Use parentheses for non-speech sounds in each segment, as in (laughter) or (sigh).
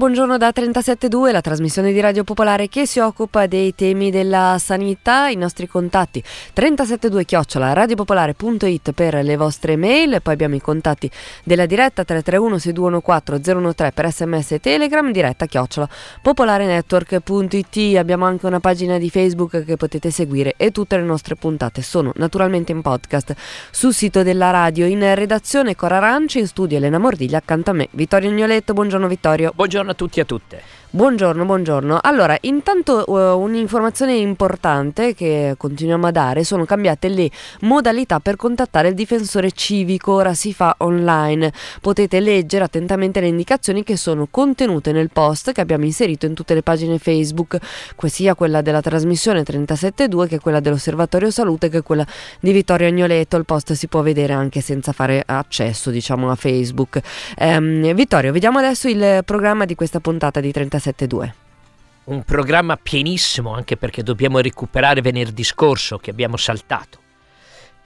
Buongiorno, da 372, la trasmissione di Radio Popolare che si occupa dei temi della sanità. I nostri contatti 372 chiocciola radiopopolare.it per le vostre mail, poi abbiamo i contatti della diretta 331 6214 013 per sms e telegram, diretta chiocciola popolarenetwork.it. Abbiamo anche una pagina di Facebook che potete seguire e tutte le nostre puntate sono naturalmente in podcast sul sito della radio. In redazione Cora Aranci, in studio Elena Mordiglia, accanto a me Vittorio Gnoletto. Buongiorno Vittorio. Buongiorno a tutti e a tutte. Buongiorno, buongiorno. Allora, intanto uh, un'informazione importante che continuiamo a dare sono cambiate le modalità per contattare il difensore civico, ora si fa online. Potete leggere attentamente le indicazioni che sono contenute nel post che abbiamo inserito in tutte le pagine Facebook, sia quella della trasmissione 372 che quella dell'Osservatorio Salute che quella di Vittorio Agnoletto. Il post si può vedere anche senza fare accesso, diciamo, a Facebook. Um, Vittorio, vediamo adesso il programma di questa puntata di 37 7.2. Un programma pienissimo anche perché dobbiamo recuperare venerdì scorso che abbiamo saltato.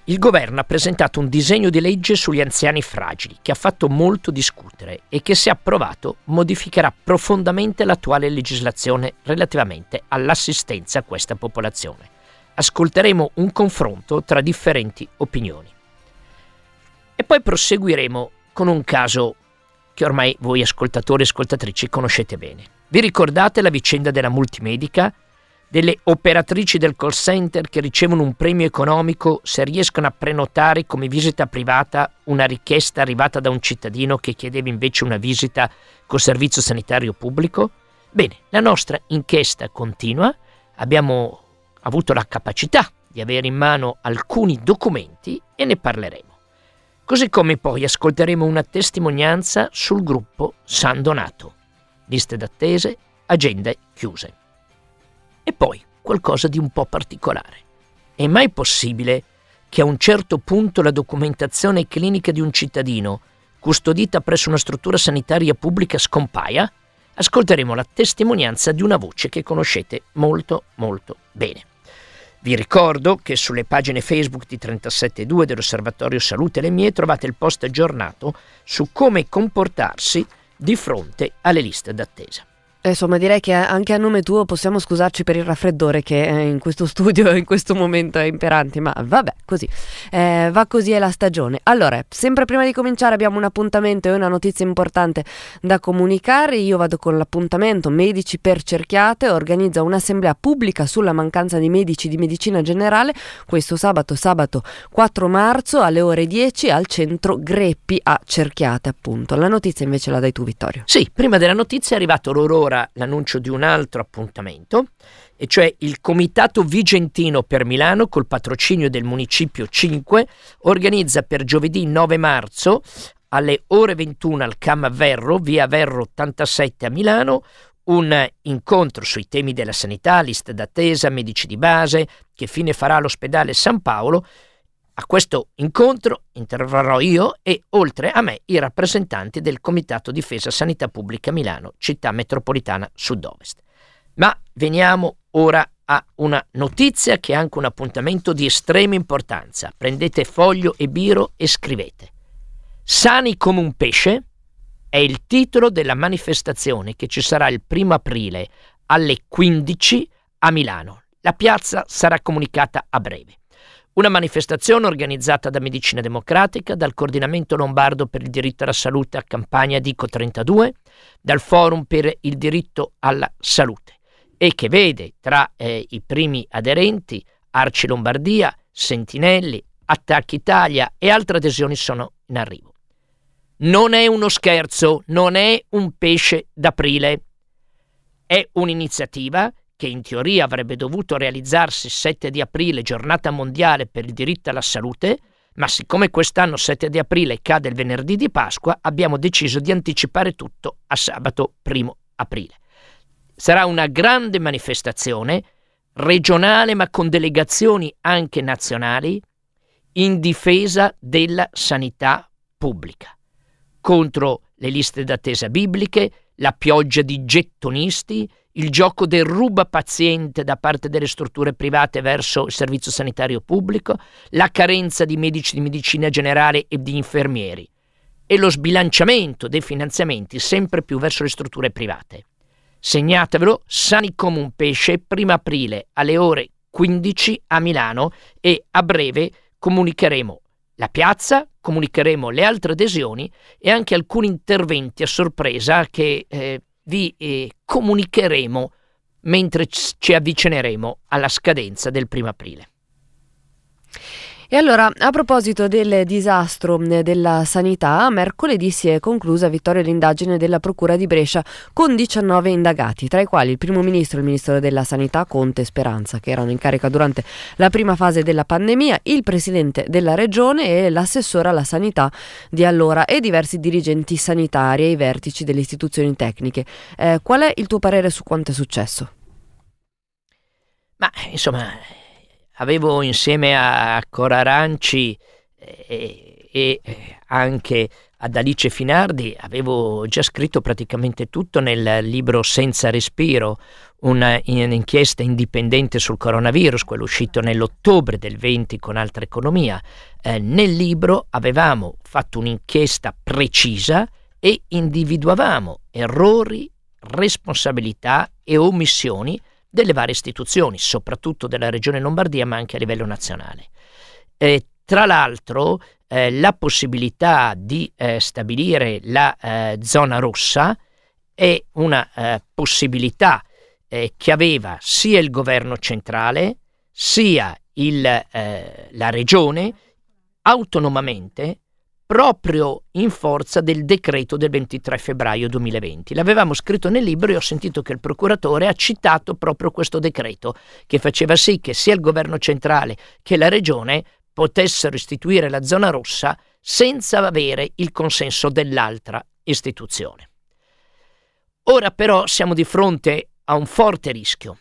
Il governo ha presentato un disegno di legge sugli anziani fragili che ha fatto molto discutere e che se approvato modificherà profondamente l'attuale legislazione relativamente all'assistenza a questa popolazione. Ascolteremo un confronto tra differenti opinioni. E poi proseguiremo con un caso che ormai voi ascoltatori e ascoltatrici conoscete bene. Vi ricordate la vicenda della multimedica? Delle operatrici del call center che ricevono un premio economico se riescono a prenotare come visita privata una richiesta arrivata da un cittadino che chiedeva invece una visita col servizio sanitario pubblico? Bene, la nostra inchiesta continua, abbiamo avuto la capacità di avere in mano alcuni documenti e ne parleremo. Così come poi ascolteremo una testimonianza sul gruppo San Donato liste d'attese, agende chiuse. E poi qualcosa di un po' particolare. È mai possibile che a un certo punto la documentazione clinica di un cittadino, custodita presso una struttura sanitaria pubblica, scompaia? Ascolteremo la testimonianza di una voce che conoscete molto molto bene. Vi ricordo che sulle pagine Facebook di 37.2 dell'Osservatorio Salute Le Mie trovate il post aggiornato su come comportarsi di fronte alle liste d'attesa. Insomma, direi che anche a nome tuo possiamo scusarci per il raffreddore che in questo (laughs) studio in questo momento è imperante, ma vabbè, così. Eh, va così è la stagione. Allora, sempre prima di cominciare abbiamo un appuntamento e una notizia importante da comunicare. Io vado con l'appuntamento Medici per Cerchiate, organizza un'assemblea pubblica sulla mancanza di medici di medicina generale questo sabato, sabato 4 marzo alle ore 10 al centro Greppi a Cerchiate, appunto. La notizia invece la dai tu, Vittorio. Sì, prima della notizia è arrivato l'orora ora l'annuncio di un altro appuntamento, e cioè il Comitato Vigentino per Milano, col patrocinio del Municipio 5, organizza per giovedì 9 marzo alle ore 21 al Cam Verro, via Verro 87 a Milano, un incontro sui temi della sanità, liste d'attesa, medici di base, che fine farà l'ospedale San Paolo, a questo incontro interverrò io e, oltre a me, i rappresentanti del Comitato Difesa Sanità Pubblica Milano, città metropolitana sud-ovest. Ma veniamo ora a una notizia che è anche un appuntamento di estrema importanza. Prendete foglio e biro e scrivete. Sani come un pesce è il titolo della manifestazione che ci sarà il primo aprile alle 15 a Milano. La piazza sarà comunicata a breve. Una manifestazione organizzata da Medicina Democratica, dal Coordinamento Lombardo per il diritto alla salute a Campania Dico 32, dal Forum per il diritto alla salute e che vede tra eh, i primi aderenti Arci Lombardia, Sentinelli, Attacchi Italia e altre adesioni sono in arrivo. Non è uno scherzo, non è un pesce d'aprile, è un'iniziativa che in teoria avrebbe dovuto realizzarsi il 7 di aprile, giornata mondiale per il diritto alla salute, ma siccome quest'anno 7 di aprile cade il venerdì di Pasqua, abbiamo deciso di anticipare tutto a sabato 1 aprile. Sarà una grande manifestazione regionale ma con delegazioni anche nazionali in difesa della sanità pubblica, contro le liste d'attesa bibliche, la pioggia di gettonisti, il gioco del ruba paziente da parte delle strutture private verso il servizio sanitario pubblico, la carenza di medici di medicina generale e di infermieri. e lo sbilanciamento dei finanziamenti sempre più verso le strutture private. Segnatevelo, Sani come un pesce, primo aprile alle ore 15 a Milano e a breve comunicheremo la piazza, comunicheremo le altre adesioni e anche alcuni interventi a sorpresa che eh, vi eh, comunicheremo mentre ci avvicineremo alla scadenza del primo aprile. E allora, a proposito del disastro della sanità, mercoledì si è conclusa a vittoria l'indagine della Procura di Brescia con 19 indagati, tra i quali il primo ministro e il ministro della sanità Conte Speranza, che erano in carica durante la prima fase della pandemia, il presidente della regione e l'assessore alla sanità di allora e diversi dirigenti sanitari e i vertici delle istituzioni tecniche. Eh, qual è il tuo parere su quanto è successo? Ma insomma, avevo insieme a Cora Aranci e, e, anche ad Alice Finardi, avevo già scritto praticamente tutto nel libro Senza respiro, un'inchiesta indipendente sul coronavirus, quello uscito nell'ottobre del 20 con Altra Economia. Eh, nel libro avevamo fatto un'inchiesta precisa e individuavamo errori, responsabilità e omissioni delle varie istituzioni, soprattutto della Regione Lombardia, ma anche a livello nazionale. Eh, tra l'altro, eh, la possibilità di eh, stabilire la eh, zona rossa è una eh, possibilità eh, che aveva sia il governo centrale sia il, la regione autonomamente proprio in forza del decreto del 23 febbraio 2020. L'avevamo scritto nel libro e ho sentito che il procuratore ha citato proprio questo decreto, che faceva sì che sia il governo centrale che la regione potessero istituire la zona rossa senza avere il consenso dell'altra istituzione. Ora però siamo di fronte a un forte rischio,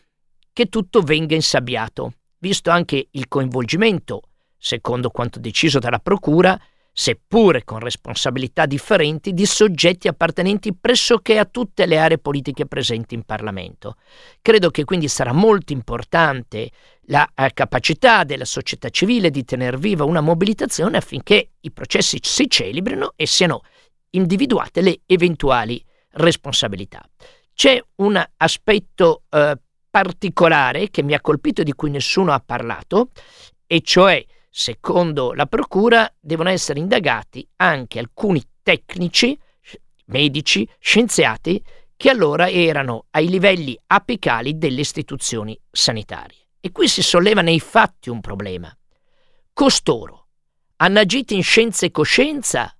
che tutto venga insabbiato, visto anche il coinvolgimento, secondo quanto deciso dalla Procura, seppure con responsabilità differenti, di soggetti appartenenti pressoché a tutte le aree politiche presenti in Parlamento. Credo che quindi sarà molto importante la eh, capacità della società civile di tenere viva una mobilitazione affinché i processi si celebrino e siano individuate le eventuali responsabilità. C'è un aspetto eh, particolare che mi ha colpito e di cui nessuno ha parlato, e cioè Secondo la Procura devono essere indagati anche alcuni tecnici, medici, scienziati che allora erano ai livelli apicali delle istituzioni sanitarie. E qui si solleva nei fatti un problema. Costoro hanno agito in scienza e coscienza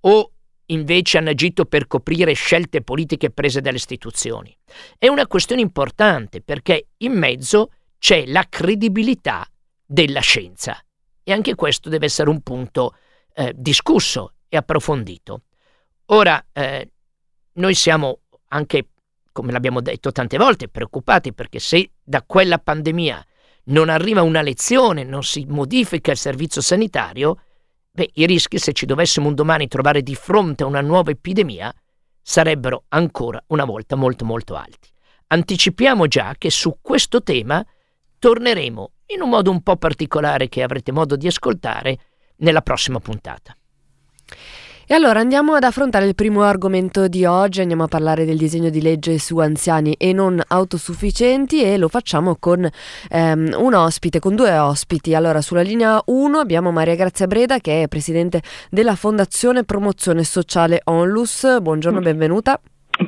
o invece hanno agito per coprire scelte politiche prese dalle istituzioni? È una questione importante perché in mezzo c'è la credibilità della scienza. E anche questo deve essere un punto eh, discusso e approfondito. Ora, eh, noi siamo anche, come l'abbiamo detto tante volte, preoccupati perché se da quella pandemia non arriva una lezione, non si modifica il servizio sanitario, beh, i rischi se ci dovessimo un domani trovare di fronte a una nuova epidemia sarebbero ancora una volta molto molto alti. Anticipiamo già che su questo tema torneremo in un modo un po' particolare che avrete modo di ascoltare nella prossima puntata. E allora andiamo ad affrontare il primo argomento di oggi, andiamo a parlare del disegno di legge su anziani e non autosufficienti e lo facciamo con ehm, un ospite, con due ospiti. Allora sulla linea 1 abbiamo Maria Grazia Breda che è presidente della Fondazione Promozione Sociale Onlus. Buongiorno, benvenuta.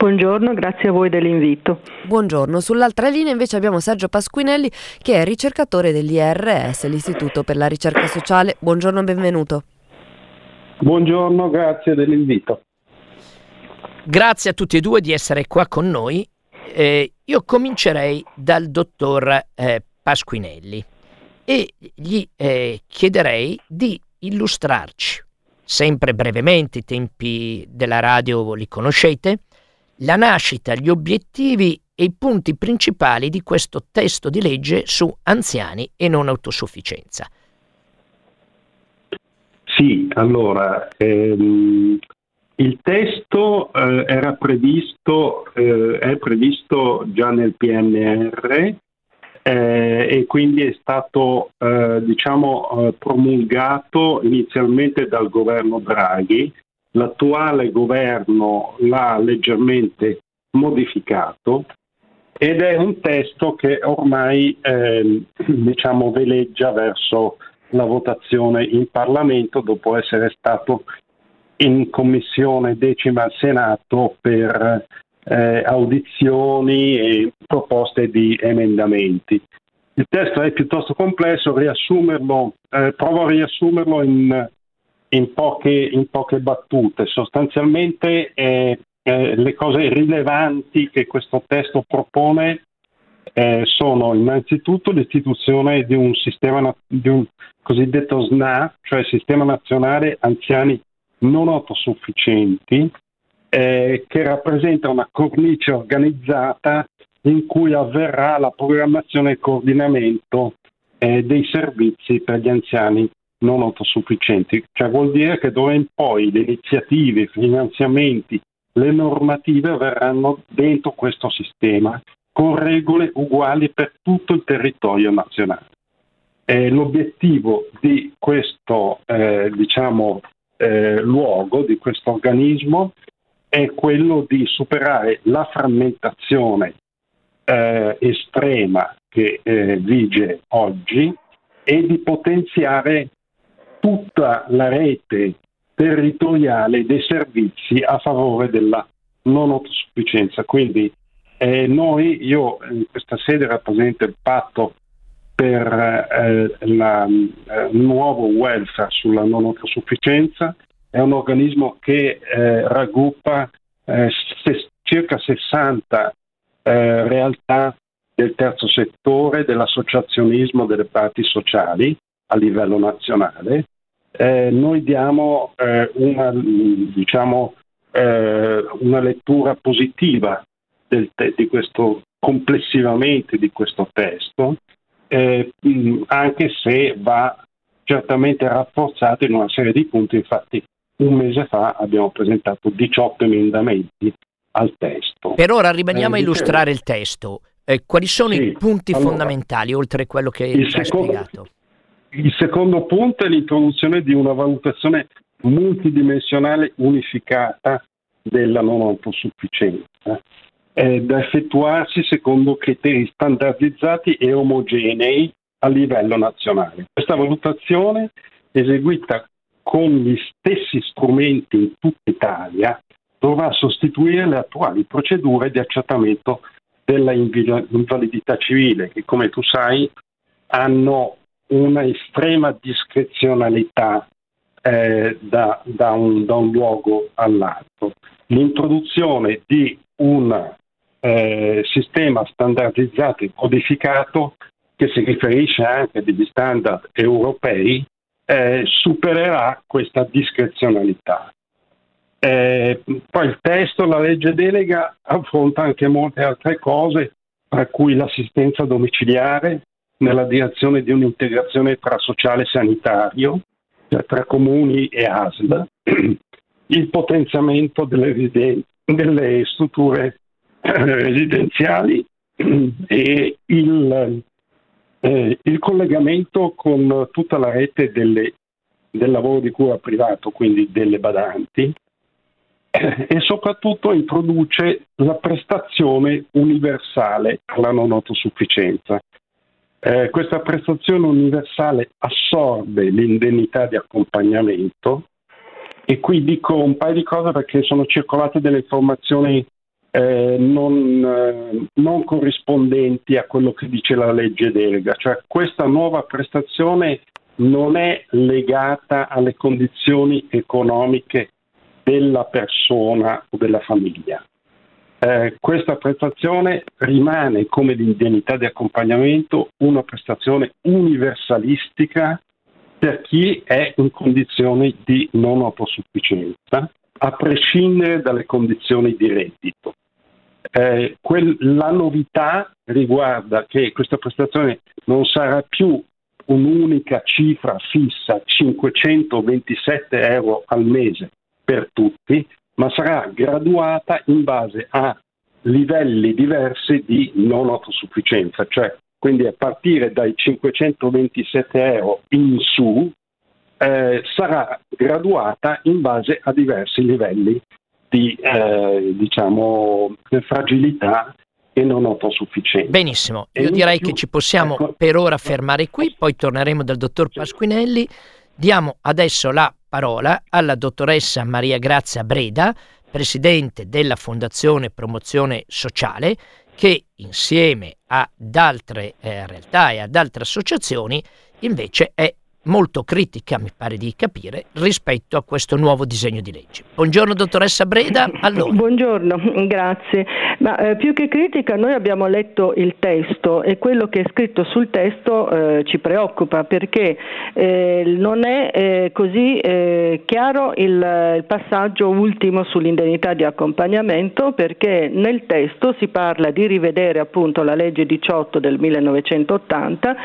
Buongiorno, grazie a voi dell'invito. Buongiorno, sull'altra linea invece abbiamo Sergio Pasquinelli che è ricercatore dell'IRS, l'Istituto per la Ricerca Sociale. Buongiorno, benvenuto. Buongiorno, grazie dell'invito. Grazie a tutti e due di essere qua con noi. Eh, io comincerei dal dottor eh, Pasquinelli e gli eh, chiederei di illustrarci, sempre brevemente, i tempi della radio li conoscete, la nascita, gli obiettivi e i punti principali di questo testo di legge su anziani e non autosufficienza. Sì, allora, ehm, il testo eh, era previsto, eh, è previsto già nel PNR eh, e quindi è stato eh, diciamo, eh, promulgato inizialmente dal governo Draghi l'attuale governo l'ha leggermente modificato ed è un testo che ormai eh, diciamo veleggia verso la votazione in Parlamento dopo essere stato in commissione decima al Senato per eh, audizioni e proposte di emendamenti. Il testo è piuttosto complesso, riassumerlo, eh, provo a riassumerlo in, in, poche, in poche, battute. Sostanzialmente eh, le cose rilevanti che questo testo propone eh, sono innanzitutto l'istituzione di un sistema di un cosiddetto SNA, cioè Sistema Nazionale Anziani Non Autosufficienti, eh, che rappresenta una cornice organizzata in cui avverrà la programmazione e coordinamento eh, dei servizi per gli anziani non autosufficienti. Cioè vuol dire che d'ora in poi le iniziative, i finanziamenti, le normative verranno dentro questo sistema con regole uguali per tutto il territorio nazionale. Eh, l'obiettivo di questo eh, diciamo, eh, luogo, di questo organismo, è quello di superare la frammentazione eh, estrema che eh, vige oggi e di potenziare tutta la rete territoriale dei servizi a favore della non autosufficienza. Quindi eh, noi, io in questa sede rappresento il patto per eh, il eh, nuovo welfare sulla non autosufficienza, è un organismo che eh, raggruppa eh, se, circa 60 eh, realtà del terzo settore, dell'associazionismo delle parti sociali a livello nazionale. Eh, noi diamo eh, una, diciamo, eh, una, lettura positiva te- di questo, complessivamente di questo testo, eh, anche se va certamente rafforzato in una serie di punti. Infatti, un mese fa abbiamo presentato 18 emendamenti al testo. Per ora rimaniamo eh, a illustrare il testo. Eh, quali sono sì, i punti allora, fondamentali, oltre a quello che hai secondo, spiegato? Il secondo punto è l'introduzione di una valutazione multidimensionale unificata della non autosufficienza, eh, da effettuarsi secondo criteri standardizzati e omogenei a livello nazionale. Questa valutazione, eseguita con gli stessi strumenti in tutta Italia, dovrà sostituire le attuali procedure di accertamento della invalidità civile, che come tu sai hanno una estrema discrezionalità eh, da, da, un, da, un, luogo all'altro. L'introduzione di un eh, sistema standardizzato e codificato che si riferisce anche a degli standard europei eh, supererà questa discrezionalità. Eh, poi il testo, la legge delega, affronta anche molte altre cose, tra cui l'assistenza domiciliare nella direzione di un'integrazione tra sociale e sanitario, cioè tra comuni e ASL, (clears throat) il potenziamento delle, delle strutture residenziali (clears throat) e il, eh, il, collegamento con tutta la rete delle, del lavoro di cura privato, quindi delle badanti, (clears throat) e soprattutto introduce la prestazione universale alla non autosufficienza. Eh, questa prestazione universale assorbe l'indennità di accompagnamento e qui dico un paio di cose perché sono circolate delle informazioni eh, non, eh, non, corrispondenti a quello che dice la legge delega, cioè questa nuova prestazione non è legata alle condizioni economiche della persona o della famiglia. Eh, questa prestazione rimane come l'indennità di accompagnamento una prestazione universalistica per chi è in condizioni di non autosufficienza, a prescindere dalle condizioni di reddito. Eh, quel, la novità riguarda che questa prestazione non sarà più un'unica cifra fissa, 527 euro al mese, per tutti, ma sarà graduata in base a livelli diversi di non autosufficienza, cioè quindi a partire dai 527 euro in su eh, sarà graduata in base a diversi livelli di eh, diciamo, fragilità e non autosufficienza. Benissimo, io direi più, che ci possiamo ecco, per ora fermare qui, poi torneremo dal dottor Pasquinelli. Diamo adesso la parola alla dottoressa Maria Grazia Breda, presidente della Fondazione Promozione Sociale, che insieme ad altre eh, realtà e ad altre associazioni invece è molto critica, mi pare di capire, rispetto a questo nuovo disegno di legge. Buongiorno dottoressa Breda. Allora. (laughs) Buongiorno, grazie. Ma eh, più che critica noi abbiamo letto il testo e quello che è scritto sul testo eh, ci preoccupa perché eh, non è eh, così eh, chiaro il, il passaggio ultimo sull'indennità di accompagnamento perché nel testo si parla di rivedere appunto la legge 18 del 1980,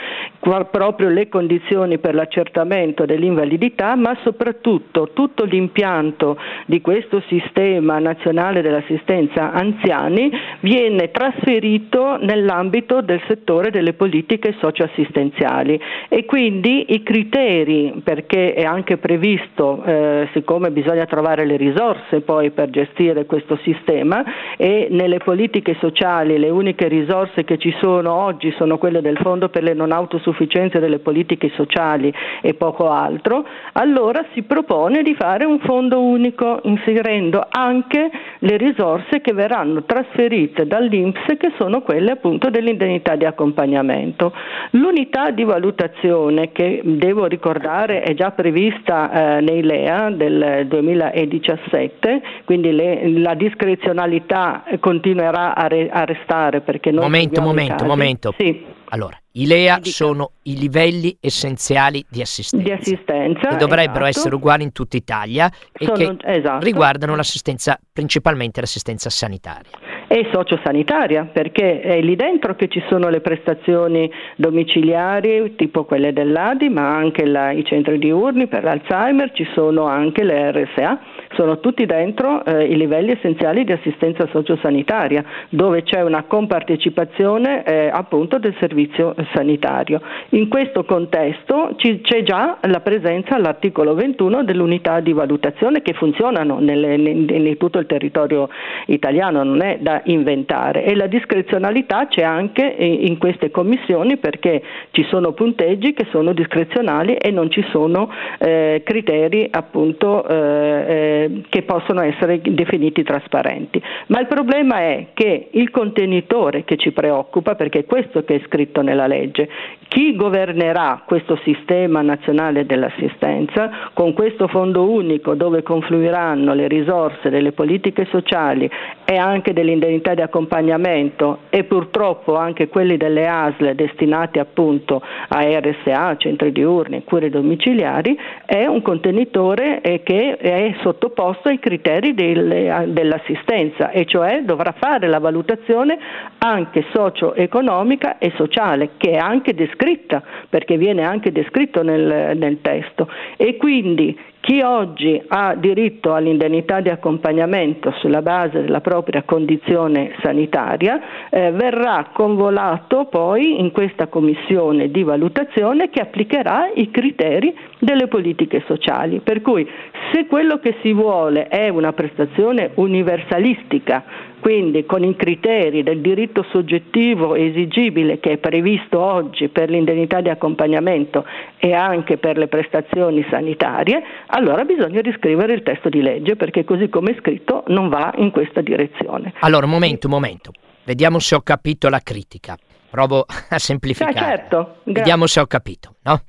proprio le condizioni per la l'accertamento dell'invalidità, ma soprattutto tutto l'impianto di questo sistema nazionale dell'assistenza anziani viene trasferito nell'ambito del settore delle politiche socioassistenziali. E quindi i criteri, perché è anche previsto, eh, siccome bisogna trovare le risorse poi per gestire questo sistema e nelle politiche sociali le uniche risorse che ci sono oggi sono quelle del Fondo per le non autosufficienze delle politiche sociali e poco altro, allora si propone di fare un fondo unico inserendo anche le risorse che verranno trasferite dall'Inps che sono quelle appunto dell'indennità di accompagnamento. L'unità di valutazione che devo ricordare è già prevista eh, nei LEA del 2017, quindi le, la discrezionalità continuerà a, re, a restare perché noi Momento, momento, momento. Sì. Allora, i LEA sono i livelli essenziali di assistenza, di assistenza che dovrebbero esatto. essere uguali in tutta Italia e sono, che esatto. riguardano l'assistenza, principalmente l'assistenza sanitaria e sociosanitaria, perché è lì dentro che ci sono le prestazioni domiciliari, tipo quelle dell'ADI, ma anche la, i centri diurni per l'Alzheimer, ci sono anche le RSA, sono tutti dentro eh, i livelli essenziali di assistenza sociosanitaria, dove c'è una compartecipazione eh, appunto del servizio sanitario. In questo contesto ci, c'è già la presenza all'articolo 21 dell'unità di valutazione che funzionano nelle, in tutto il territorio italiano, non è da inventare e la discrezionalità c'è anche in queste commissioni perché ci sono punteggi che sono discrezionali e non ci sono eh, criteri appunto eh, eh, che possono essere definiti trasparenti. Ma il problema è che il contenitore che ci preoccupa, perché è questo che è scritto nella legge, chi governerà questo sistema nazionale dell'assistenza con questo fondo unico dove confluiranno le risorse delle politiche sociali e anche dell'indennità di accompagnamento e purtroppo anche quelli delle ASL destinati appunto a RSA, centri diurni, cure domiciliari, è un contenitore che è sottoposto ai criteri dell'assistenza e cioè dovrà fare la valutazione anche socio-economica e sociale che è anche descritta, perché viene anche descritto nel, nel testo. E quindi chi oggi ha diritto all'indennità di accompagnamento sulla base della propria condizione sanitaria eh, verrà convolato poi in questa commissione di valutazione che applicherà i criteri delle politiche sociali. Per cui se quello che si vuole è una prestazione universalistica quindi con i criteri del diritto soggettivo esigibile che è previsto oggi per l'indennità di accompagnamento e anche per le prestazioni sanitarie, allora bisogna riscrivere il testo di legge perché così come è scritto non va in questa direzione. Allora, un momento, un momento. Vediamo se ho capito la critica. Provo a semplificare. Ah, certo. Vediamo se ho capito. No?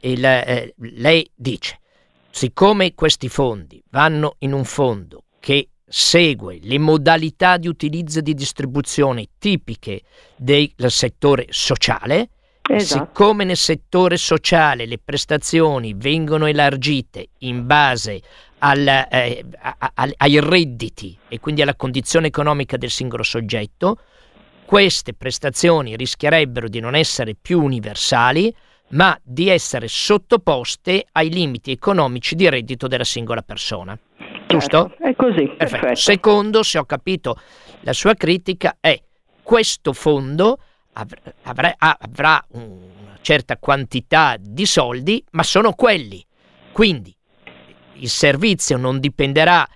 Il, eh, lei dice, siccome questi fondi vanno in un fondo che segue le modalità di utilizzo e di distribuzione tipiche del settore sociale, esatto. siccome nel settore sociale le prestazioni vengono elargite in base al, eh, a, a, ai redditi e quindi alla condizione economica del singolo soggetto, queste prestazioni rischierebbero di non essere più universali, ma di essere sottoposte ai limiti economici di reddito della singola persona. Giusto? Certo, è così. Perfetto. Perfetto. Secondo, se ho capito la sua critica, è questo fondo avrà, avrà una certa quantità di soldi, ma sono quelli. Quindi il servizio non dipenderà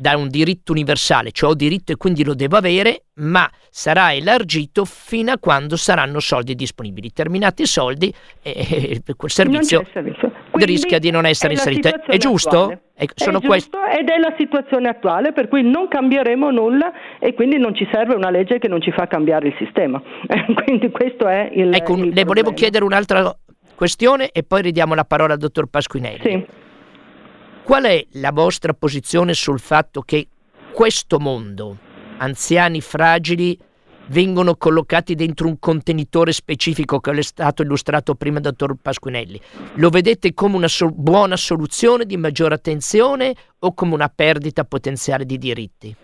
da un diritto universale, cioè ho diritto e quindi lo devo avere, ma sarà elargito fino a quando saranno soldi disponibili. Terminati i soldi, eh, quel servizio, servizio. rischia di non essere inserito. È giusto? È, sono è giusto ed è la situazione attuale, per cui non cambieremo nulla e quindi non ci serve una legge che non ci fa cambiare il sistema. (laughs) quindi questo è il. Ecco, il le problema. volevo chiedere un'altra questione e poi ridiamo la parola al dottor Pasquinelli. Sì. Qual è la vostra posizione sul fatto che questo mondo, anziani fragili, vengono collocati dentro un contenitore specifico che è stato illustrato prima dal dottor Pasquinelli? Lo vedete come una so- buona soluzione di maggiore attenzione o come una perdita potenziale di diritti?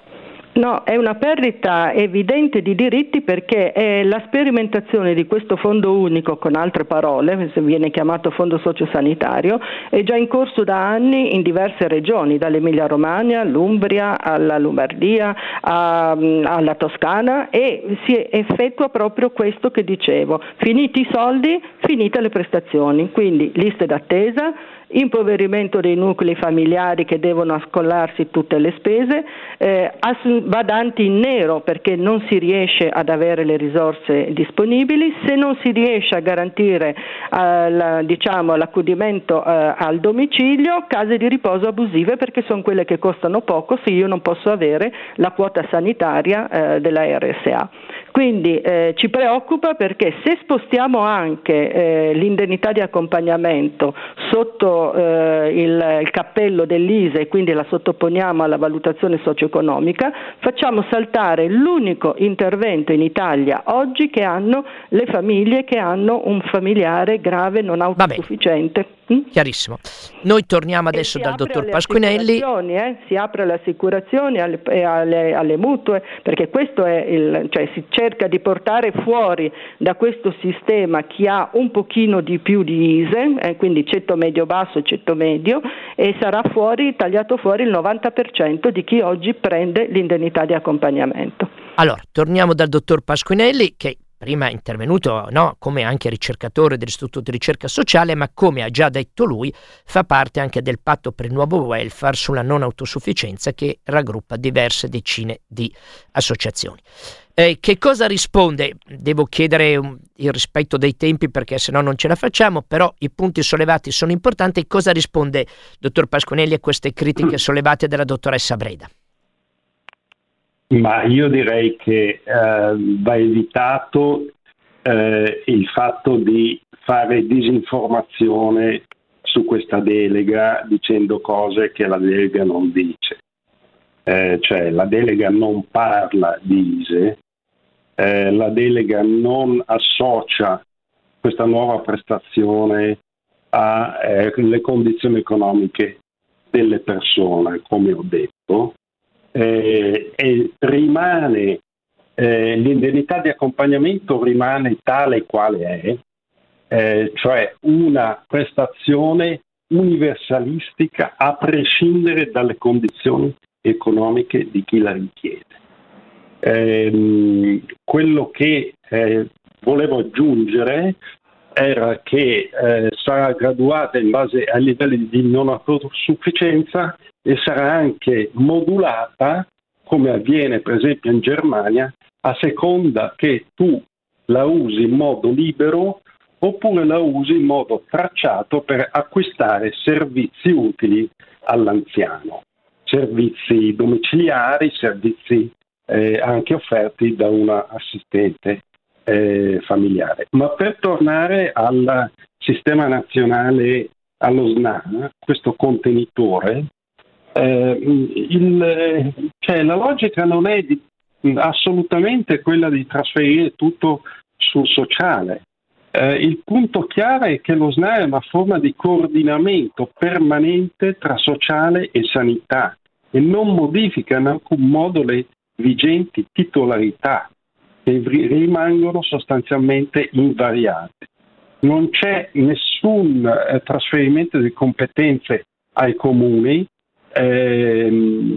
No, è una perdita evidente di diritti perché è la sperimentazione di questo fondo unico, con altre parole, se viene chiamato fondo sociosanitario, è già in corso da anni in diverse regioni, dall'Emilia Romagna all'Umbria, alla Lombardia, a, alla Toscana e si effettua proprio questo che dicevo. Finiti i soldi, finite le prestazioni, quindi liste d'attesa, impoverimento dei nuclei familiari che devono ascollarsi tutte le spese, eh, badanti in nero perché non si riesce ad avere le risorse disponibili, se non si riesce a garantire eh, la, diciamo, l'accudimento eh, al domicilio, case di riposo abusive perché sono quelle che costano poco se io non posso avere la quota sanitaria eh, della RSA. Quindi eh, ci preoccupa perché se spostiamo anche eh, l'indennità di accompagnamento sotto eh, il, il, cappello dell'ISE e quindi la sottoponiamo alla valutazione socio-economica, facciamo saltare l'unico intervento in Italia oggi che hanno le famiglie che hanno un familiare grave non autosufficiente. Mm? Chiarissimo. Noi torniamo adesso dal dottor Pasquinelli. Eh? Si apre alle assicurazioni alle, alle, alle, mutue, perché questo è il, cioè si cerca di portare fuori da questo sistema chi ha un pochino di più di ISE, eh, quindi ceto medio basso e ceto medio, e sarà fuori, tagliato fuori il 90% di chi oggi prende l'indennità di accompagnamento. Allora, torniamo dal dottor Pasquinelli che prima intervenuto no, come anche ricercatore dell'Istituto di ricerca sociale, ma come ha già detto lui, fa parte anche del patto per il nuovo welfare sulla non autosufficienza che raggruppa diverse decine di associazioni. Eh, che cosa risponde? Devo chiedere um, il rispetto dei tempi perché se no non ce la facciamo, però i punti sollevati sono importanti. Cosa risponde, dottor Pasquinelli, a queste critiche (clears throat) sollevate dalla dottoressa Breda? Ma io direi che eh, va evitato eh, il fatto di fare disinformazione su questa delega dicendo cose che la delega non dice. Eh, cioè la delega non parla di ISE, eh, la delega non associa questa nuova prestazione alle eh, condizioni economiche delle persone, come ho detto, eh, e rimane, eh, l'indennità di accompagnamento rimane tale quale è, eh, cioè una prestazione universalistica a prescindere dalle condizioni economiche di chi la richiede. Ehm, quello che eh, volevo aggiungere era che eh, sarà graduata in base ai livelli di non autosufficienza e sarà anche modulata, come avviene per esempio in Germania, a seconda che tu la usi in modo libero oppure la usi in modo tracciato per acquistare servizi utili all'anziano, servizi domiciliari, servizi eh, anche offerti da una assistente eh, familiare. Ma per tornare al sistema nazionale, allo SNA, questo contenitore, eh, il, cioè, la logica non è di, assolutamente quella di trasferire tutto sul sociale. Eh, il punto chiave è che lo SNA è una forma di coordinamento permanente tra sociale e sanità e non modifica in alcun modo le vigenti titolarità che rimangono sostanzialmente invariate. Non c'è nessun eh, trasferimento di competenze ai comuni, Ehm,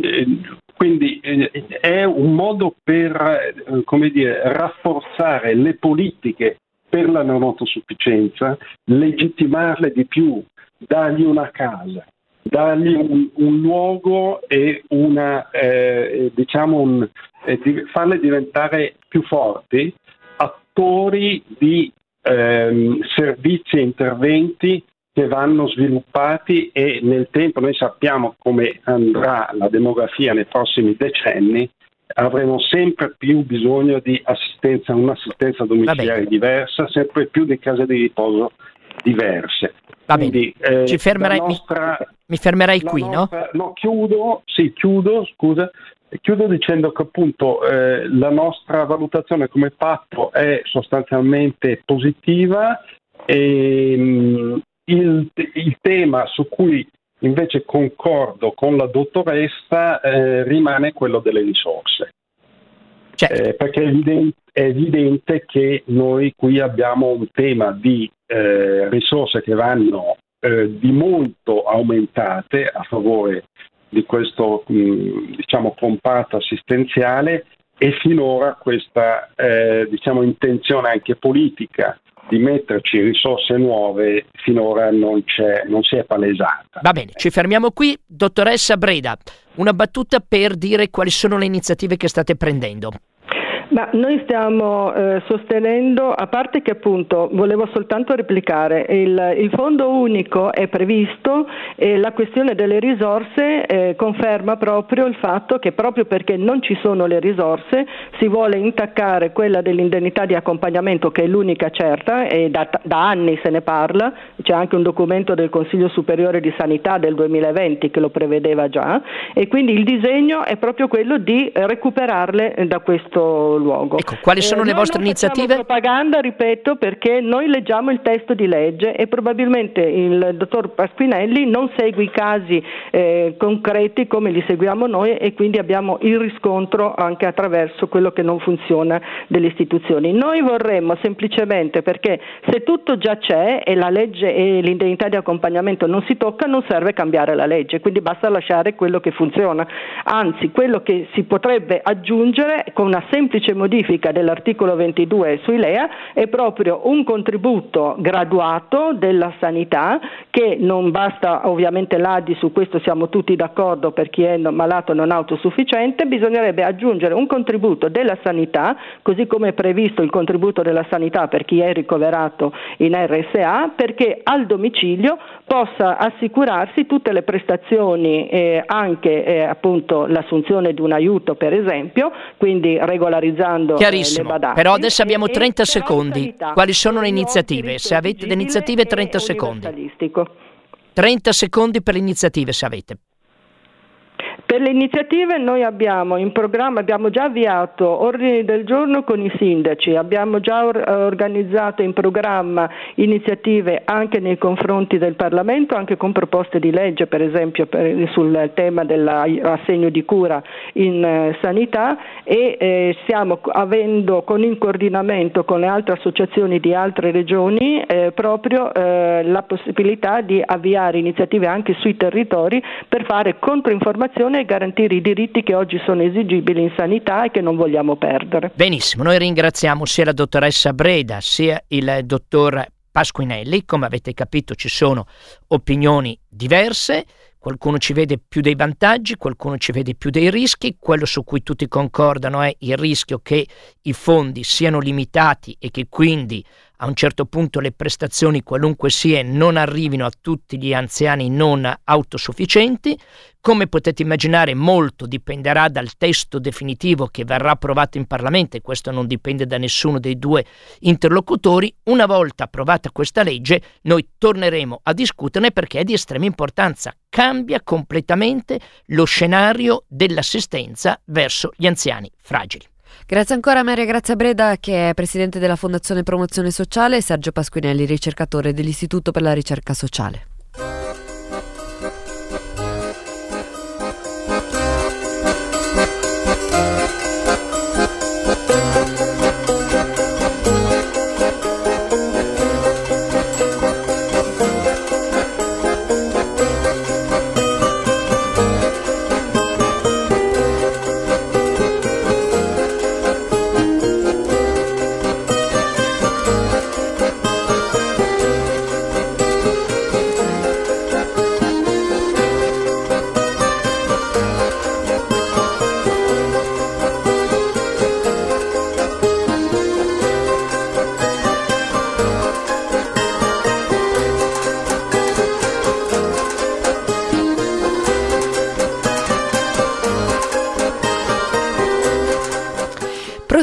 quindi eh, è un modo per eh, dire, rafforzare le politiche per la non autosufficienza, legittimarle di più dargli una casa, dargli un, un luogo e una, eh, diciamo un, eh, di, farle diventare più forti attori di ehm, servizi e interventi che vanno sviluppati e nel tempo noi sappiamo come andrà la demografia nei prossimi decenni avremo sempre più bisogno di assistenza, un'assistenza domiciliare diversa, sempre più di case di riposo diverse. Va Quindi, eh, Ci fermerai, nostra, mi, mi, fermerai qui, nostra, no? No, chiudo, sì, chiudo, scusa, chiudo dicendo che appunto eh, la nostra valutazione come patto è sostanzialmente positiva e mh, mm, il, il tema su cui invece concordo con la dottoressa eh, rimane quello delle risorse. Certo. Eh, perché è evidente, è evidente, che noi qui abbiamo un tema di eh, risorse che vanno eh, di molto aumentate a favore di questo mh, diciamo, comparto assistenziale e finora questa eh, diciamo, intenzione anche politica di metterci risorse nuove finora non, non, si è palesata. Va bene, ci fermiamo qui. Dottoressa Breda, una battuta per dire quali sono le iniziative che state prendendo. Ma noi stiamo eh, sostenendo, a parte che appunto volevo soltanto replicare, il, il fondo unico è previsto e la questione delle risorse eh, conferma proprio il fatto che proprio perché non ci sono le risorse si vuole intaccare quella dell'indennità di accompagnamento che è l'unica certa e da, da anni se ne parla, c'è anche un documento del Consiglio Superiore di Sanità del 2020 che lo prevedeva già e quindi il disegno è proprio quello di recuperarle da questo luogo. Ecco, quali sono eh, le vostre iniziative? propaganda, ripeto, perché noi leggiamo il testo di legge e probabilmente il dottor Pasquinelli non segue i casi eh, concreti come li seguiamo noi e quindi abbiamo il riscontro anche attraverso quello che non funziona delle istituzioni. Noi vorremmo semplicemente perché se tutto già c'è e la legge e l'indennità di accompagnamento non si tocca, non serve cambiare la legge, quindi basta lasciare quello che funziona. Anzi, quello che si potrebbe aggiungere con una semplice semplice modifica dell'articolo 22 sui LEA è proprio un contributo graduato della sanità che non basta ovviamente l'ADI, su questo siamo tutti d'accordo per chi è malato non autosufficiente, bisognerebbe aggiungere un contributo della sanità, così come è previsto il contributo della sanità per chi è ricoverato in RSA, perché al domicilio possa assicurarsi tutte le prestazioni, eh, anche eh, appunto l'assunzione di un aiuto per esempio, quindi regolarizzare utilizzando eh, Chiarissimo, però adesso abbiamo 30 secondi. Quali sono le iniziative? Se avete le iniziative 30 secondi. 30 secondi per le iniziative se avete. Per le iniziative noi abbiamo in programma, abbiamo già avviato ordini del giorno con i sindaci, abbiamo già or- organizzato in programma iniziative anche nei confronti del Parlamento, anche con proposte di legge per esempio per, sul tema dell'assegno di cura in eh, sanità e eh, stiamo avendo con in coordinamento con le altre associazioni di altre regioni eh, proprio eh, la possibilità di avviare iniziative anche sui territori per fare controinformazione e garantire i diritti che oggi sono esigibili in sanità e che non vogliamo perdere. Benissimo, noi ringraziamo sia la dottoressa Breda sia il dottor Pasquinelli, come avete capito ci sono opinioni diverse, qualcuno ci vede più dei vantaggi, qualcuno ci vede più dei rischi, quello su cui tutti concordano è il rischio che i fondi siano limitati e che quindi a un certo punto le prestazioni, qualunque sia, non arrivino a tutti gli anziani non autosufficienti. Come potete immaginare, molto dipenderà dal testo definitivo che verrà approvato in Parlamento e questo non dipende da nessuno dei due interlocutori. Una volta approvata questa legge, noi torneremo a discuterne perché è di estrema importanza. Cambia completamente lo scenario dell'assistenza verso gli anziani fragili. Grazie ancora a Maria Grazia Breda che è presidente della Fondazione Promozione Sociale e Sergio Pasquinelli, ricercatore dell'Istituto per la Ricerca Sociale.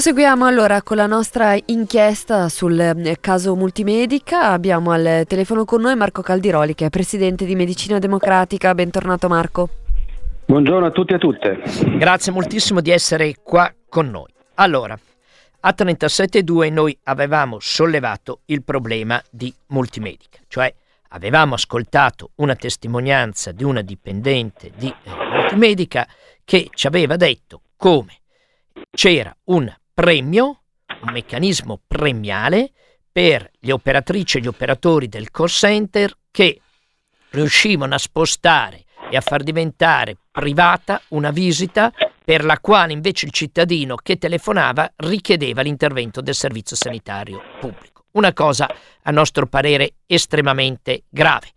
Proseguiamo allora con la nostra inchiesta sul eh, caso Multimedica. Abbiamo al telefono con noi Marco Caldiroli, che è presidente di Medicina Democratica. Bentornato Marco. Buongiorno a tutti e a tutte. Grazie moltissimo di essere qua con noi. Allora, a 37.2 noi avevamo sollevato il problema di Multimedica, cioè avevamo ascoltato una testimonianza di una dipendente di eh, Multimedica che ci aveva detto come c'era un premio, un meccanismo premiale per le operatrici e gli operatori del call center che riuscivano a spostare e a far diventare privata una visita per la quale invece il cittadino che telefonava richiedeva l'intervento del servizio sanitario pubblico. Una cosa, a nostro parere, estremamente grave.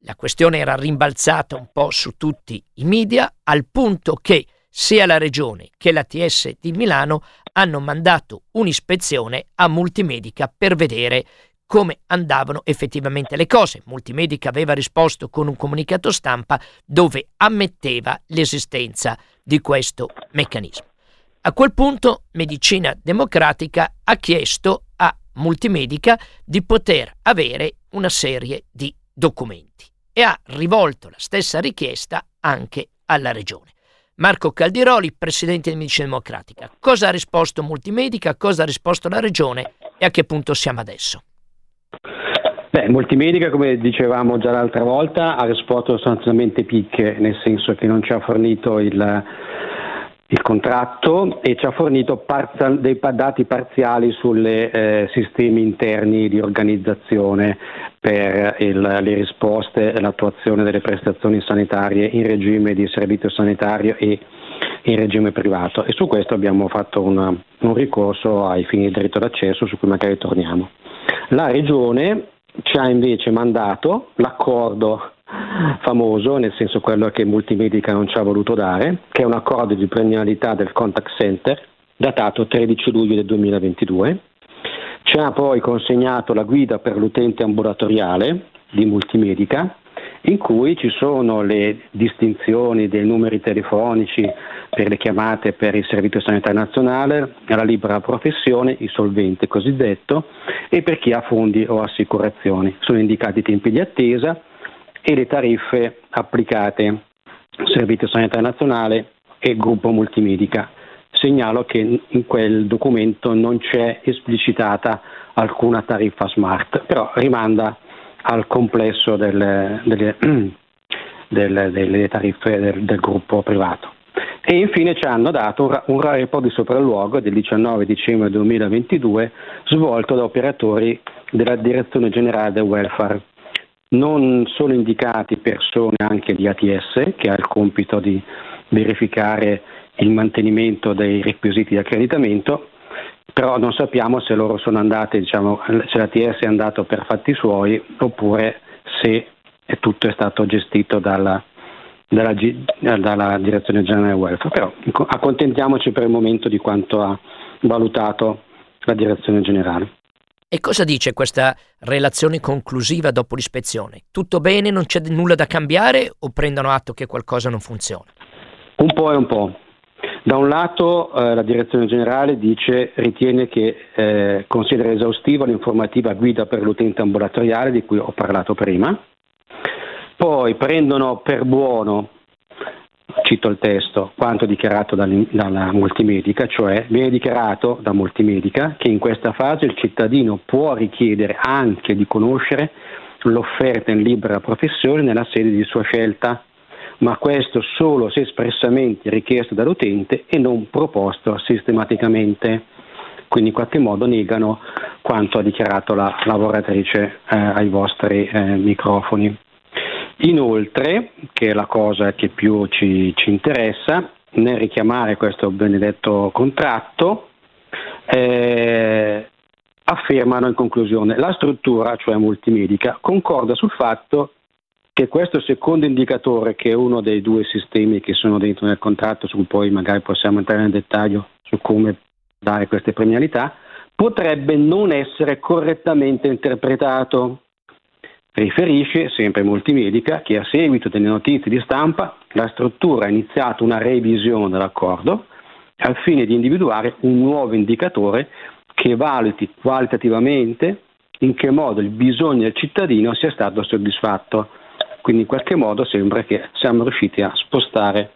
La questione era rimbalzata un po' su tutti i media, al punto che sia la Regione che la TS di Milano hanno mandato un'ispezione a Multimedica per vedere come andavano effettivamente le cose. Multimedica aveva risposto con un comunicato stampa dove ammetteva l'esistenza di questo meccanismo. A quel punto Medicina Democratica ha chiesto a Multimedica di poter avere una serie di documenti e ha rivolto la stessa richiesta anche alla Regione. Marco Caldiroli, presidente di Medicina Democratica. Cosa ha risposto Multimedica, cosa ha risposto la Regione e a che punto siamo adesso? Beh, Multimedica, come dicevamo già l'altra volta, ha risposto sostanzialmente picche, nel senso che non ci ha fornito il, il contratto e ci ha fornito parza, dei dati parziali sui eh, sistemi interni di organizzazione per il, le risposte e l'attuazione delle prestazioni sanitarie in regime di servizio sanitario e in regime privato e su questo abbiamo fatto una, un ricorso ai fini del diritto d'accesso su cui magari torniamo. La Regione ci ha invece mandato l'accordo famoso, nel senso quello che Multimedica non ci ha voluto dare, che è un accordo di premialità del contact center datato 13 luglio del 2022. Ci ha poi consegnato la guida per l'utente ambulatoriale di Multimedica in cui ci sono le distinzioni dei numeri telefonici per le chiamate per il Servizio Sanitario Nazionale, la libera professione, il solvente cosiddetto, e per chi ha fondi o assicurazioni. Sono indicati i tempi di attesa e le tariffe applicate Servizio Sanitario Nazionale e Gruppo Multimedica. Segnalo che in quel documento non c'è esplicitata alcuna tariffa smart, però rimanda al complesso delle, (clears throat) delle, delle, delle tariffe del, del, gruppo privato. E infine ci hanno dato un, report di sopralluogo del 19 dicembre 2022 svolto da operatori della Direzione Generale del Welfare. Non sono indicati persone anche di ATS che ha il compito di verificare il mantenimento dei requisiti di accreditamento però non sappiamo se loro sono andate, diciamo, se l'ATS è andato per fatti suoi oppure se tutto è stato gestito dalla, dalla, dalla Direzione Generale Welfare. Però accontentiamoci per il momento di quanto ha valutato la Direzione Generale. E cosa dice questa relazione conclusiva dopo l'ispezione? Tutto bene, non c'è nulla da cambiare o prendono atto che qualcosa non funziona? Un po' e un po'. Da un lato eh, la direzione generale dice, ritiene che eh, considera esaustiva l'informativa guida per l'utente ambulatoriale di cui ho parlato prima, poi prendono per buono, cito il testo, quanto dichiarato dalla multimedica, cioè viene dichiarato da multimedica che in questa fase il cittadino può richiedere anche di conoscere l'offerta in libera professione nella sede di sua scelta ma questo solo se espressamente richiesto dall'utente e non proposto sistematicamente. Quindi in qualche modo negano quanto ha dichiarato la lavoratrice eh, ai vostri eh, microfoni. Inoltre, che è la cosa che più ci, ci interessa, nel richiamare questo benedetto contratto, eh, affermano in conclusione la struttura, cioè multimedica, concorda sul fatto che questo secondo indicatore, che è uno dei due sistemi che sono dentro nel contratto, su cui poi magari possiamo entrare nel dettaglio su come dare queste premialità, potrebbe non essere correttamente interpretato. Riferisce sempre Multimedica che a seguito delle notizie di stampa la struttura ha iniziato una revisione dell'accordo al fine di individuare un nuovo indicatore che valuti qualitativamente in che modo il bisogno del cittadino sia stato soddisfatto. Quindi in qualche modo sembra che siamo riusciti a spostare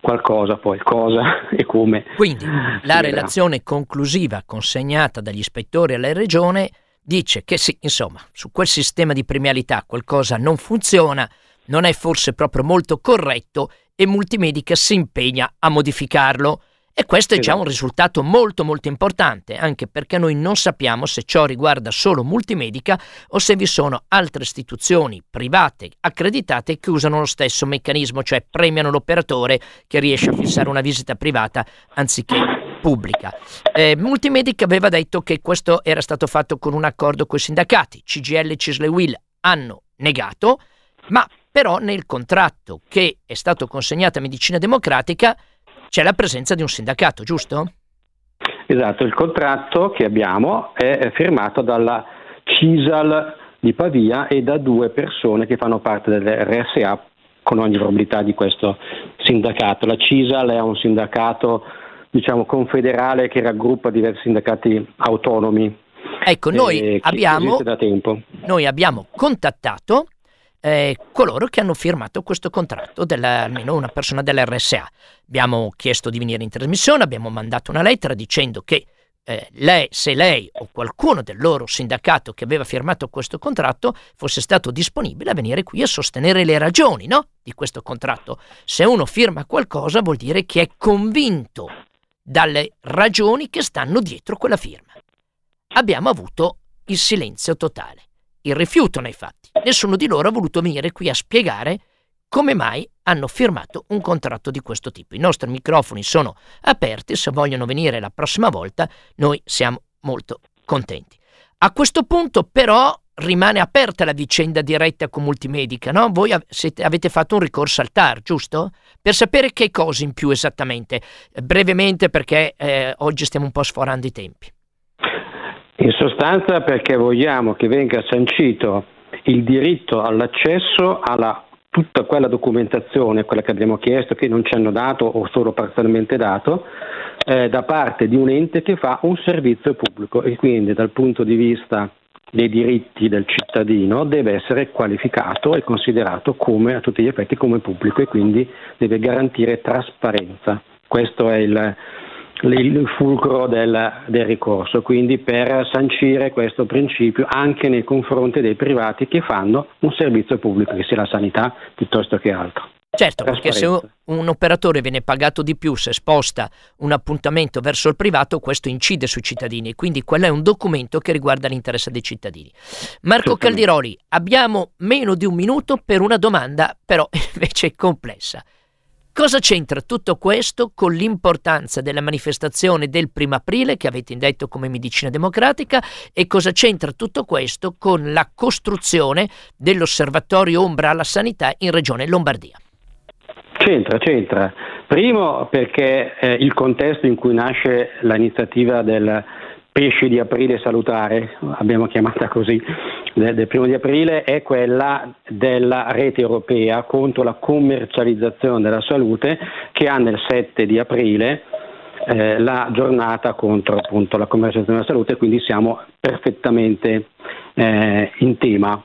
qualcosa, poi cosa (laughs) e come. Quindi la relazione conclusiva consegnata dagli ispettori alla regione dice che sì, insomma, su quel sistema di premialità qualcosa non funziona, non è forse proprio molto corretto e Multimedica si impegna a modificarlo. E questo è già un esatto. risultato molto molto importante, anche perché noi non sappiamo se ciò riguarda solo Multimedica o se vi sono altre istituzioni private accreditate che usano lo stesso meccanismo, cioè premiano l'operatore che riesce a fissare una visita privata anziché pubblica. Eh, Multimedica aveva detto che questo era stato fatto con un accordo con i sindacati, CGL e Cisle Will hanno negato, ma però nel contratto che è stato consegnato a Medicina Democratica c'è la presenza di un sindacato, giusto? Esatto, il contratto che abbiamo è firmato dalla CISAL di Pavia e da due persone che fanno parte dell'RSA con ogni probabilità di questo sindacato. La CISAL è un sindacato diciamo, confederale che raggruppa diversi sindacati autonomi. Ecco, noi, eh, abbiamo, noi abbiamo contattato eh, coloro che hanno firmato questo contratto, della, almeno una persona dell'RSA. Abbiamo chiesto di venire in trasmissione, abbiamo mandato una lettera dicendo che eh, lei, se lei o qualcuno del loro sindacato che aveva firmato questo contratto fosse stato disponibile a venire qui a sostenere le ragioni no? di questo contratto. Se uno firma qualcosa vuol dire che è convinto dalle ragioni che stanno dietro quella firma. Abbiamo avuto il silenzio totale, il rifiuto nei fatti. Nessuno di loro ha voluto venire qui a spiegare come mai hanno firmato un contratto di questo tipo. I nostri microfoni sono aperti, se vogliono venire la prossima volta noi siamo molto contenti. A questo punto però rimane aperta la vicenda diretta con Multimedica, no? Voi avete fatto un ricorso al TAR, giusto? Per sapere che cosa in più esattamente, brevemente perché eh, oggi stiamo un po' sforando i tempi. In sostanza perché vogliamo che venga sancito il diritto all'accesso alla tutta quella documentazione, quella che abbiamo chiesto, che non ci hanno dato o solo parzialmente dato, eh, da parte di un ente che fa un servizio pubblico e quindi dal punto di vista dei diritti del cittadino deve essere qualificato e considerato come, a tutti gli effetti come pubblico e quindi deve garantire trasparenza. Questo è il, il fulcro del, del, ricorso, quindi per sancire questo principio anche nei confronti dei privati che fanno un servizio pubblico, che sia la sanità piuttosto che altro. Certo, perché se un operatore viene pagato di più se sposta un appuntamento verso il privato, questo incide sui cittadini, quindi quello è un documento che riguarda l'interesse dei cittadini. Marco Caldiroli, abbiamo meno di un minuto per una domanda, però (laughs) invece complessa. Cosa c'entra tutto questo con l'importanza della manifestazione del primo aprile che avete indetto come medicina democratica e cosa c'entra tutto questo con la costruzione dell'osservatorio ombra alla sanità in regione Lombardia? C'entra, c'entra. Primo perché eh, il contesto in cui nasce l'iniziativa del pesce di aprile salutare, abbiamo chiamata così, del primo di aprile, è quella della rete europea contro la commercializzazione della salute che ha nel 7 di aprile eh, la giornata contro appunto, la commercializzazione della salute, quindi siamo perfettamente eh, in tema.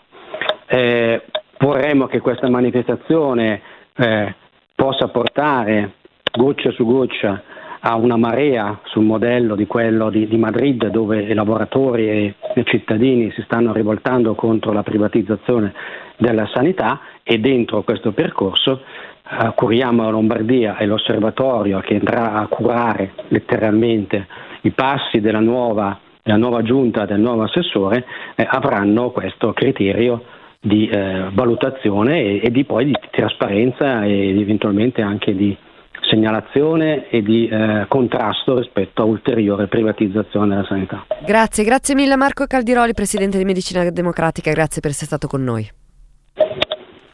Eh, vorremmo che questa manifestazione eh, possa portare goccia su goccia a una marea sul modello di quello di, di Madrid dove i lavoratori e i cittadini si stanno rivoltando contro la privatizzazione della sanità e dentro questo percorso eh, curiamo la Lombardia e l'osservatorio che andrà a curare letteralmente i passi della nuova, della nuova giunta, del nuovo assessore, eh, avranno questo criterio di eh, valutazione e, e, di poi di trasparenza e eventualmente anche di segnalazione e di eh, contrasto rispetto a ulteriore privatizzazione della sanità. Grazie, grazie mille Marco Caldiroli, Presidente di Medicina Democratica, grazie per essere stato con noi.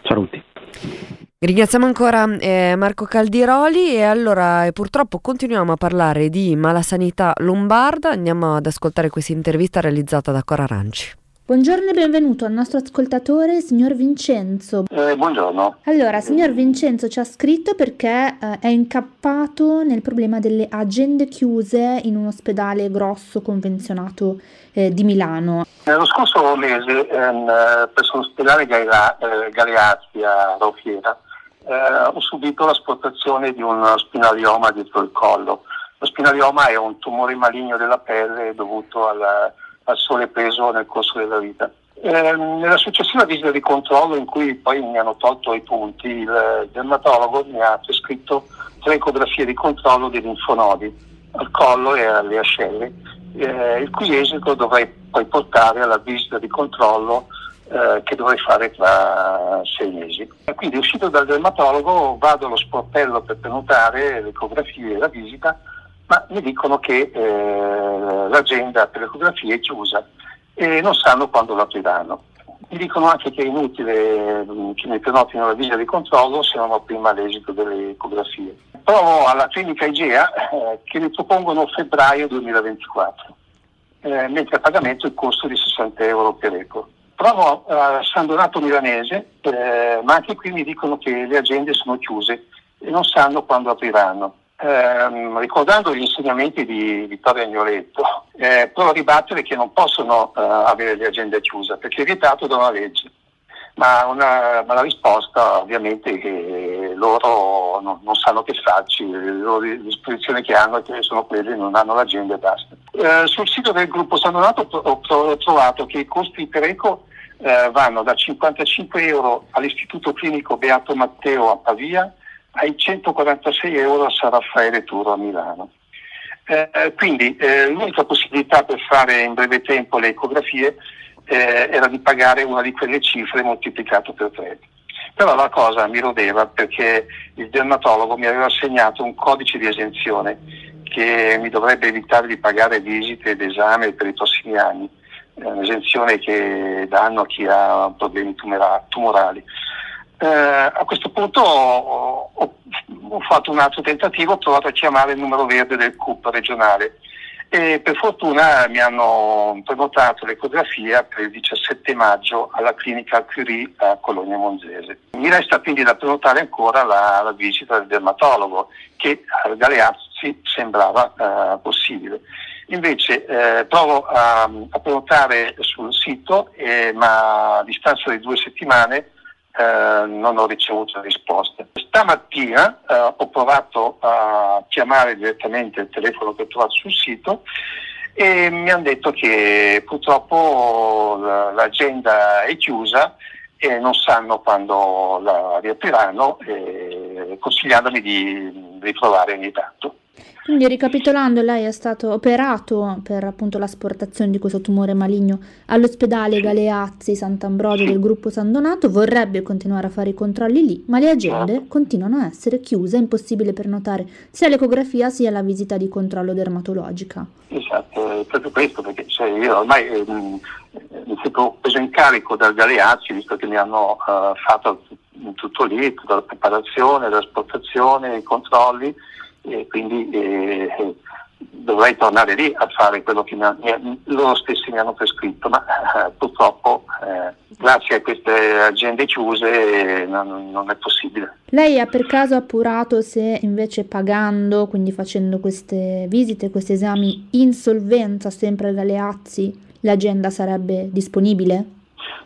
Saluti. Ringraziamo ancora eh, Marco Caldiroli e allora eh, purtroppo continuiamo a parlare di malasanità lombarda, andiamo ad ascoltare questa intervista realizzata da Cora Aranci. Buongiorno e benvenuto al nostro ascoltatore, signor Vincenzo. Eh, buongiorno. Allora, signor Vincenzo ci ha scritto perché eh, è incappato nel problema delle agende chiuse in un ospedale grosso convenzionato eh, di Milano. Nello scorso mese ehm, presso l'ospedale Galea, eh, Galeazzi a Rofiera eh, ho subito l'asportazione di un spinalioma dietro il collo. Lo spinalioma è un tumore maligno della pelle dovuto alla al sole peso nel corso della vita. Eh, nella successiva visita di controllo in cui poi mi hanno tolto i punti, il dermatologo mi ha prescritto tre ecografie di controllo dei linfonodi al collo e alle ascelle, eh, il cui esito dovrei poi portare alla visita di controllo eh, che dovrei fare tra sei mesi. Quindi uscito dal dermatologo vado allo sportello per prenotare le ecografie e la visita ma mi dicono che eh, l'agenda per l'ecografia è chiusa e non sanno quando la apriranno. Mi dicono anche che è inutile mm, che mi prenotino la visita di controllo se non ho prima l'esito delle ecografie. Provo alla clinica Igea eh, che mi propongono febbraio 2024, eh, mentre a pagamento il costo di 60 euro per eco. Provo a San Donato Milanese, eh, ma anche qui mi dicono che le agende sono chiuse e non sanno quando apriranno. Ehm, ricordando gli insegnamenti di Vittorio Agnoletto, eh, a ribattere che non possono eh, avere le agende chiuse perché è vietato da una legge. Ma, una, ma la risposta ovviamente è che loro non, non sanno che farci, le, loro, disposizioni che hanno sono quelle, non hanno l'agenda e basta. Eh, sul sito del gruppo San Donato ho, ho trovato che i costi per eco eh, vanno da 55 euro all'Istituto Clinico Beato Matteo a Pavia ai 146 euro a San Raffaele Turo a Milano. Eh, eh, quindi eh, l'unica possibilità per fare in breve tempo le ecografie eh, era di pagare una di quelle cifre moltiplicato per tre. Però la cosa mi rodeva perché il dermatologo mi aveva assegnato un codice di esenzione che mi dovrebbe evitare di pagare visite ed esami per i prossimi anni, un'esenzione che danno a chi ha problemi tumorali. Eh, a questo punto ho, ho, ho, fatto un altro tentativo, ho provato a chiamare il numero verde del CUP regionale e per fortuna mi hanno prenotato l'ecografia per il 17 maggio alla clinica Curie a Colonia Monzese. Mi resta quindi da prenotare ancora la, la visita del dermatologo che a Galeazzi sembrava eh, possibile. Invece eh, provo a, a, prenotare sul sito, eh, ma a distanza di due settimane eh, non ho ricevuto risposte. Stamattina eh, ho provato a chiamare direttamente il telefono che ho trovato sul sito e mi hanno detto che purtroppo l'agenda è chiusa e non sanno quando la riapriranno, eh, consigliandomi di riprovare ogni tanto. Quindi ricapitolando, lei è stato operato per appunto l'asportazione di questo tumore maligno all'ospedale Galeazzi Sant'Ambrogio del gruppo San Donato, vorrebbe continuare a fare i controlli lì, ma le agende continuano a essere chiuse, è impossibile prenotare sia l'ecografia sia la visita di controllo dermatologica. Esatto, è proprio questo, perché cioè, io ormai eh, mi sento preso in carico dal Galeazzi, visto che mi hanno uh, fatto tutto lì, tutta la preparazione, l'asportazione, i controlli e quindi eh, dovrei tornare lì a fare quello che mi, loro stessi mi hanno prescritto, ma eh, purtroppo eh, grazie a queste agende chiuse non, non, è possibile. Lei ha per caso appurato se invece pagando, quindi facendo queste visite, questi esami in solvenza sempre da Leazzi, l'agenda sarebbe disponibile?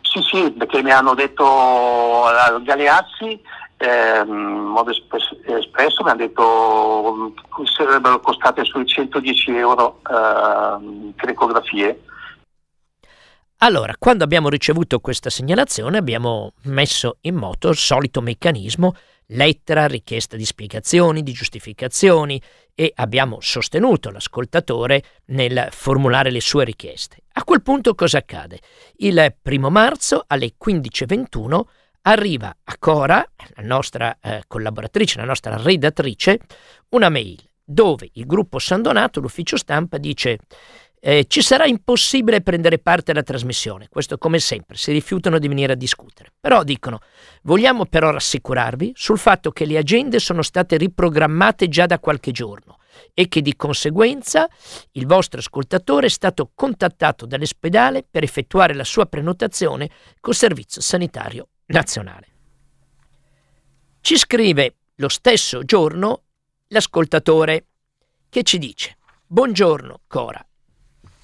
Sì, sì, perché mi hanno detto al Galeazzi eh, in modo espresso mi hanno detto che sarebbero costate sui 110 euro eh, per ecografie. Allora, quando abbiamo ricevuto questa segnalazione abbiamo messo in moto il solito meccanismo lettera, richiesta di spiegazioni, di giustificazioni e abbiamo sostenuto l'ascoltatore nel formulare le sue richieste. A quel punto cosa accade? Il primo marzo alle 15.21 arriva a Cora, la nostra eh, collaboratrice, la nostra redattrice, una mail dove il gruppo San Donato, l'ufficio stampa, dice Eh, ci sarà impossibile prendere parte alla trasmissione, questo come sempre, si rifiutano di venire a discutere. Però dicono, vogliamo però rassicurarvi sul fatto che le agende sono state riprogrammate già da qualche giorno e che di conseguenza il vostro ascoltatore è stato contattato dall'ospedale per effettuare la sua prenotazione col Servizio Sanitario Nazionale. Ci scrive lo stesso giorno l'ascoltatore che ci dice Buongiorno Cora,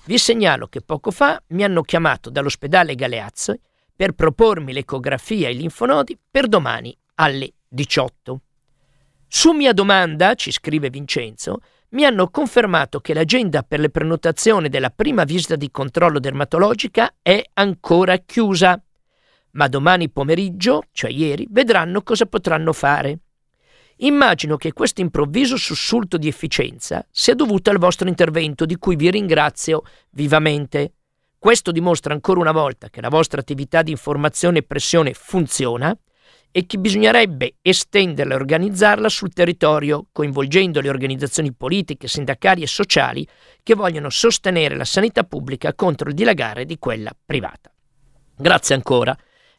vi segnalo che poco fa mi hanno chiamato dall'ospedale Galeazzo per propormi l'ecografia e i linfonodi per domani alle 18. Su mia domanda, ci scrive Vincenzo, mi hanno confermato che l'agenda per le prenotazioni della prima visita di controllo dermatologica è ancora chiusa. Ma domani pomeriggio, cioè ieri, vedranno cosa potranno fare. Immagino che questo improvviso sussulto di efficienza sia dovuto al vostro intervento, di cui vi ringrazio vivamente. Questo dimostra ancora una volta che la vostra attività di informazione e pressione funziona e che bisognerebbe estenderla e organizzarla sul territorio, coinvolgendo le organizzazioni politiche, sindacali e sociali che vogliono sostenere la sanità pubblica contro il dilagare di quella privata. Grazie ancora.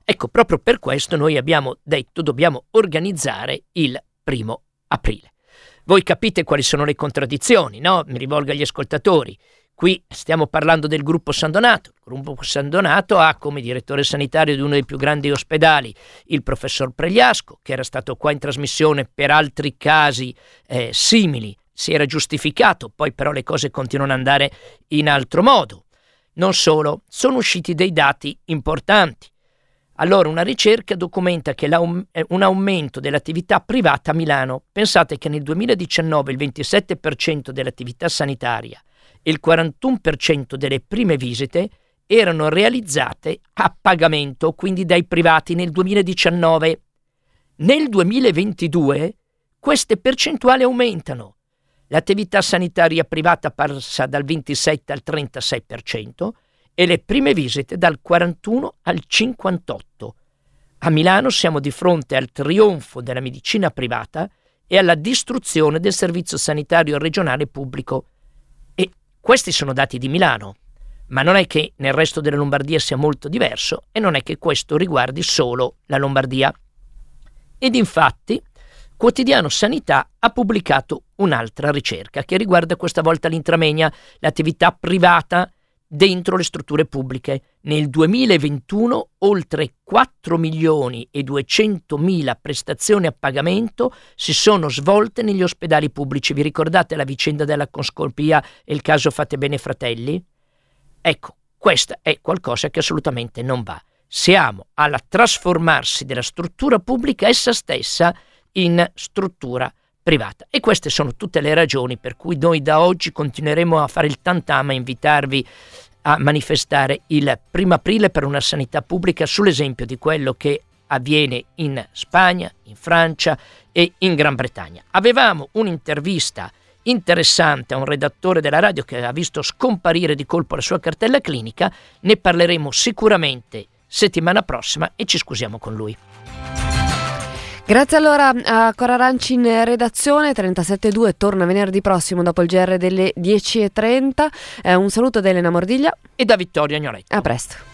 Ecco, proprio per questo noi abbiamo detto dobbiamo organizzare il primo aprile. Voi capite quali sono le contraddizioni, no? Mi rivolgo agli ascoltatori. Qui stiamo parlando del gruppo San Donato. Il gruppo San Donato ha come direttore sanitario di uno dei più grandi ospedali il professor Pregliasco, che era stato qua in trasmissione per altri casi eh, simili. Si era giustificato, poi però le cose continuano ad andare in altro modo. Non solo, sono usciti dei dati importanti. Allora una ricerca documenta che eh, un aumento dell'attività privata a Milano, pensate che nel 2019 il 27% dell'attività sanitaria e il 41% delle prime visite erano realizzate a pagamento, quindi dai privati nel 2019. Nel 2022 queste percentuali aumentano. L'attività sanitaria privata passa dal 27 al 36%, e le prime visite dal 41 al 58. A Milano siamo di fronte al trionfo della medicina privata e alla distruzione del servizio sanitario regionale pubblico. E questi sono dati di Milano. Ma non è che nel resto della Lombardia sia molto diverso e non è che questo riguardi solo la Lombardia. Ed infatti, Quotidiano Sanità ha pubblicato un'altra ricerca che riguarda questa volta l'intramegna, l'attività privata dentro le strutture pubbliche. Nel 2021 oltre 4 milioni e 200 mila prestazioni a pagamento si sono svolte negli ospedali pubblici. Vi ricordate la vicenda della conscolpia e il caso Fate Bene Fratelli? Ecco, questa è qualcosa che assolutamente non va. Siamo alla trasformarsi della struttura pubblica essa stessa in struttura privata. E queste sono tutte le ragioni per cui noi da oggi continueremo a fare il tantam a invitarvi a manifestare il primo aprile per una sanità pubblica sull'esempio di quello che avviene in Spagna, in Francia e in Gran Bretagna. Avevamo un'intervista interessante a un redattore della radio che ha visto scomparire di colpo la sua cartella clinica, ne parleremo sicuramente settimana prossima e ci scusiamo con lui. Grazie allora a Cora Ranci in redazione, 37.2 torna venerdì prossimo dopo il GR delle 10.30. Eh, un saluto da Elena Mordiglia e da Vittoria Agnoletto. A presto.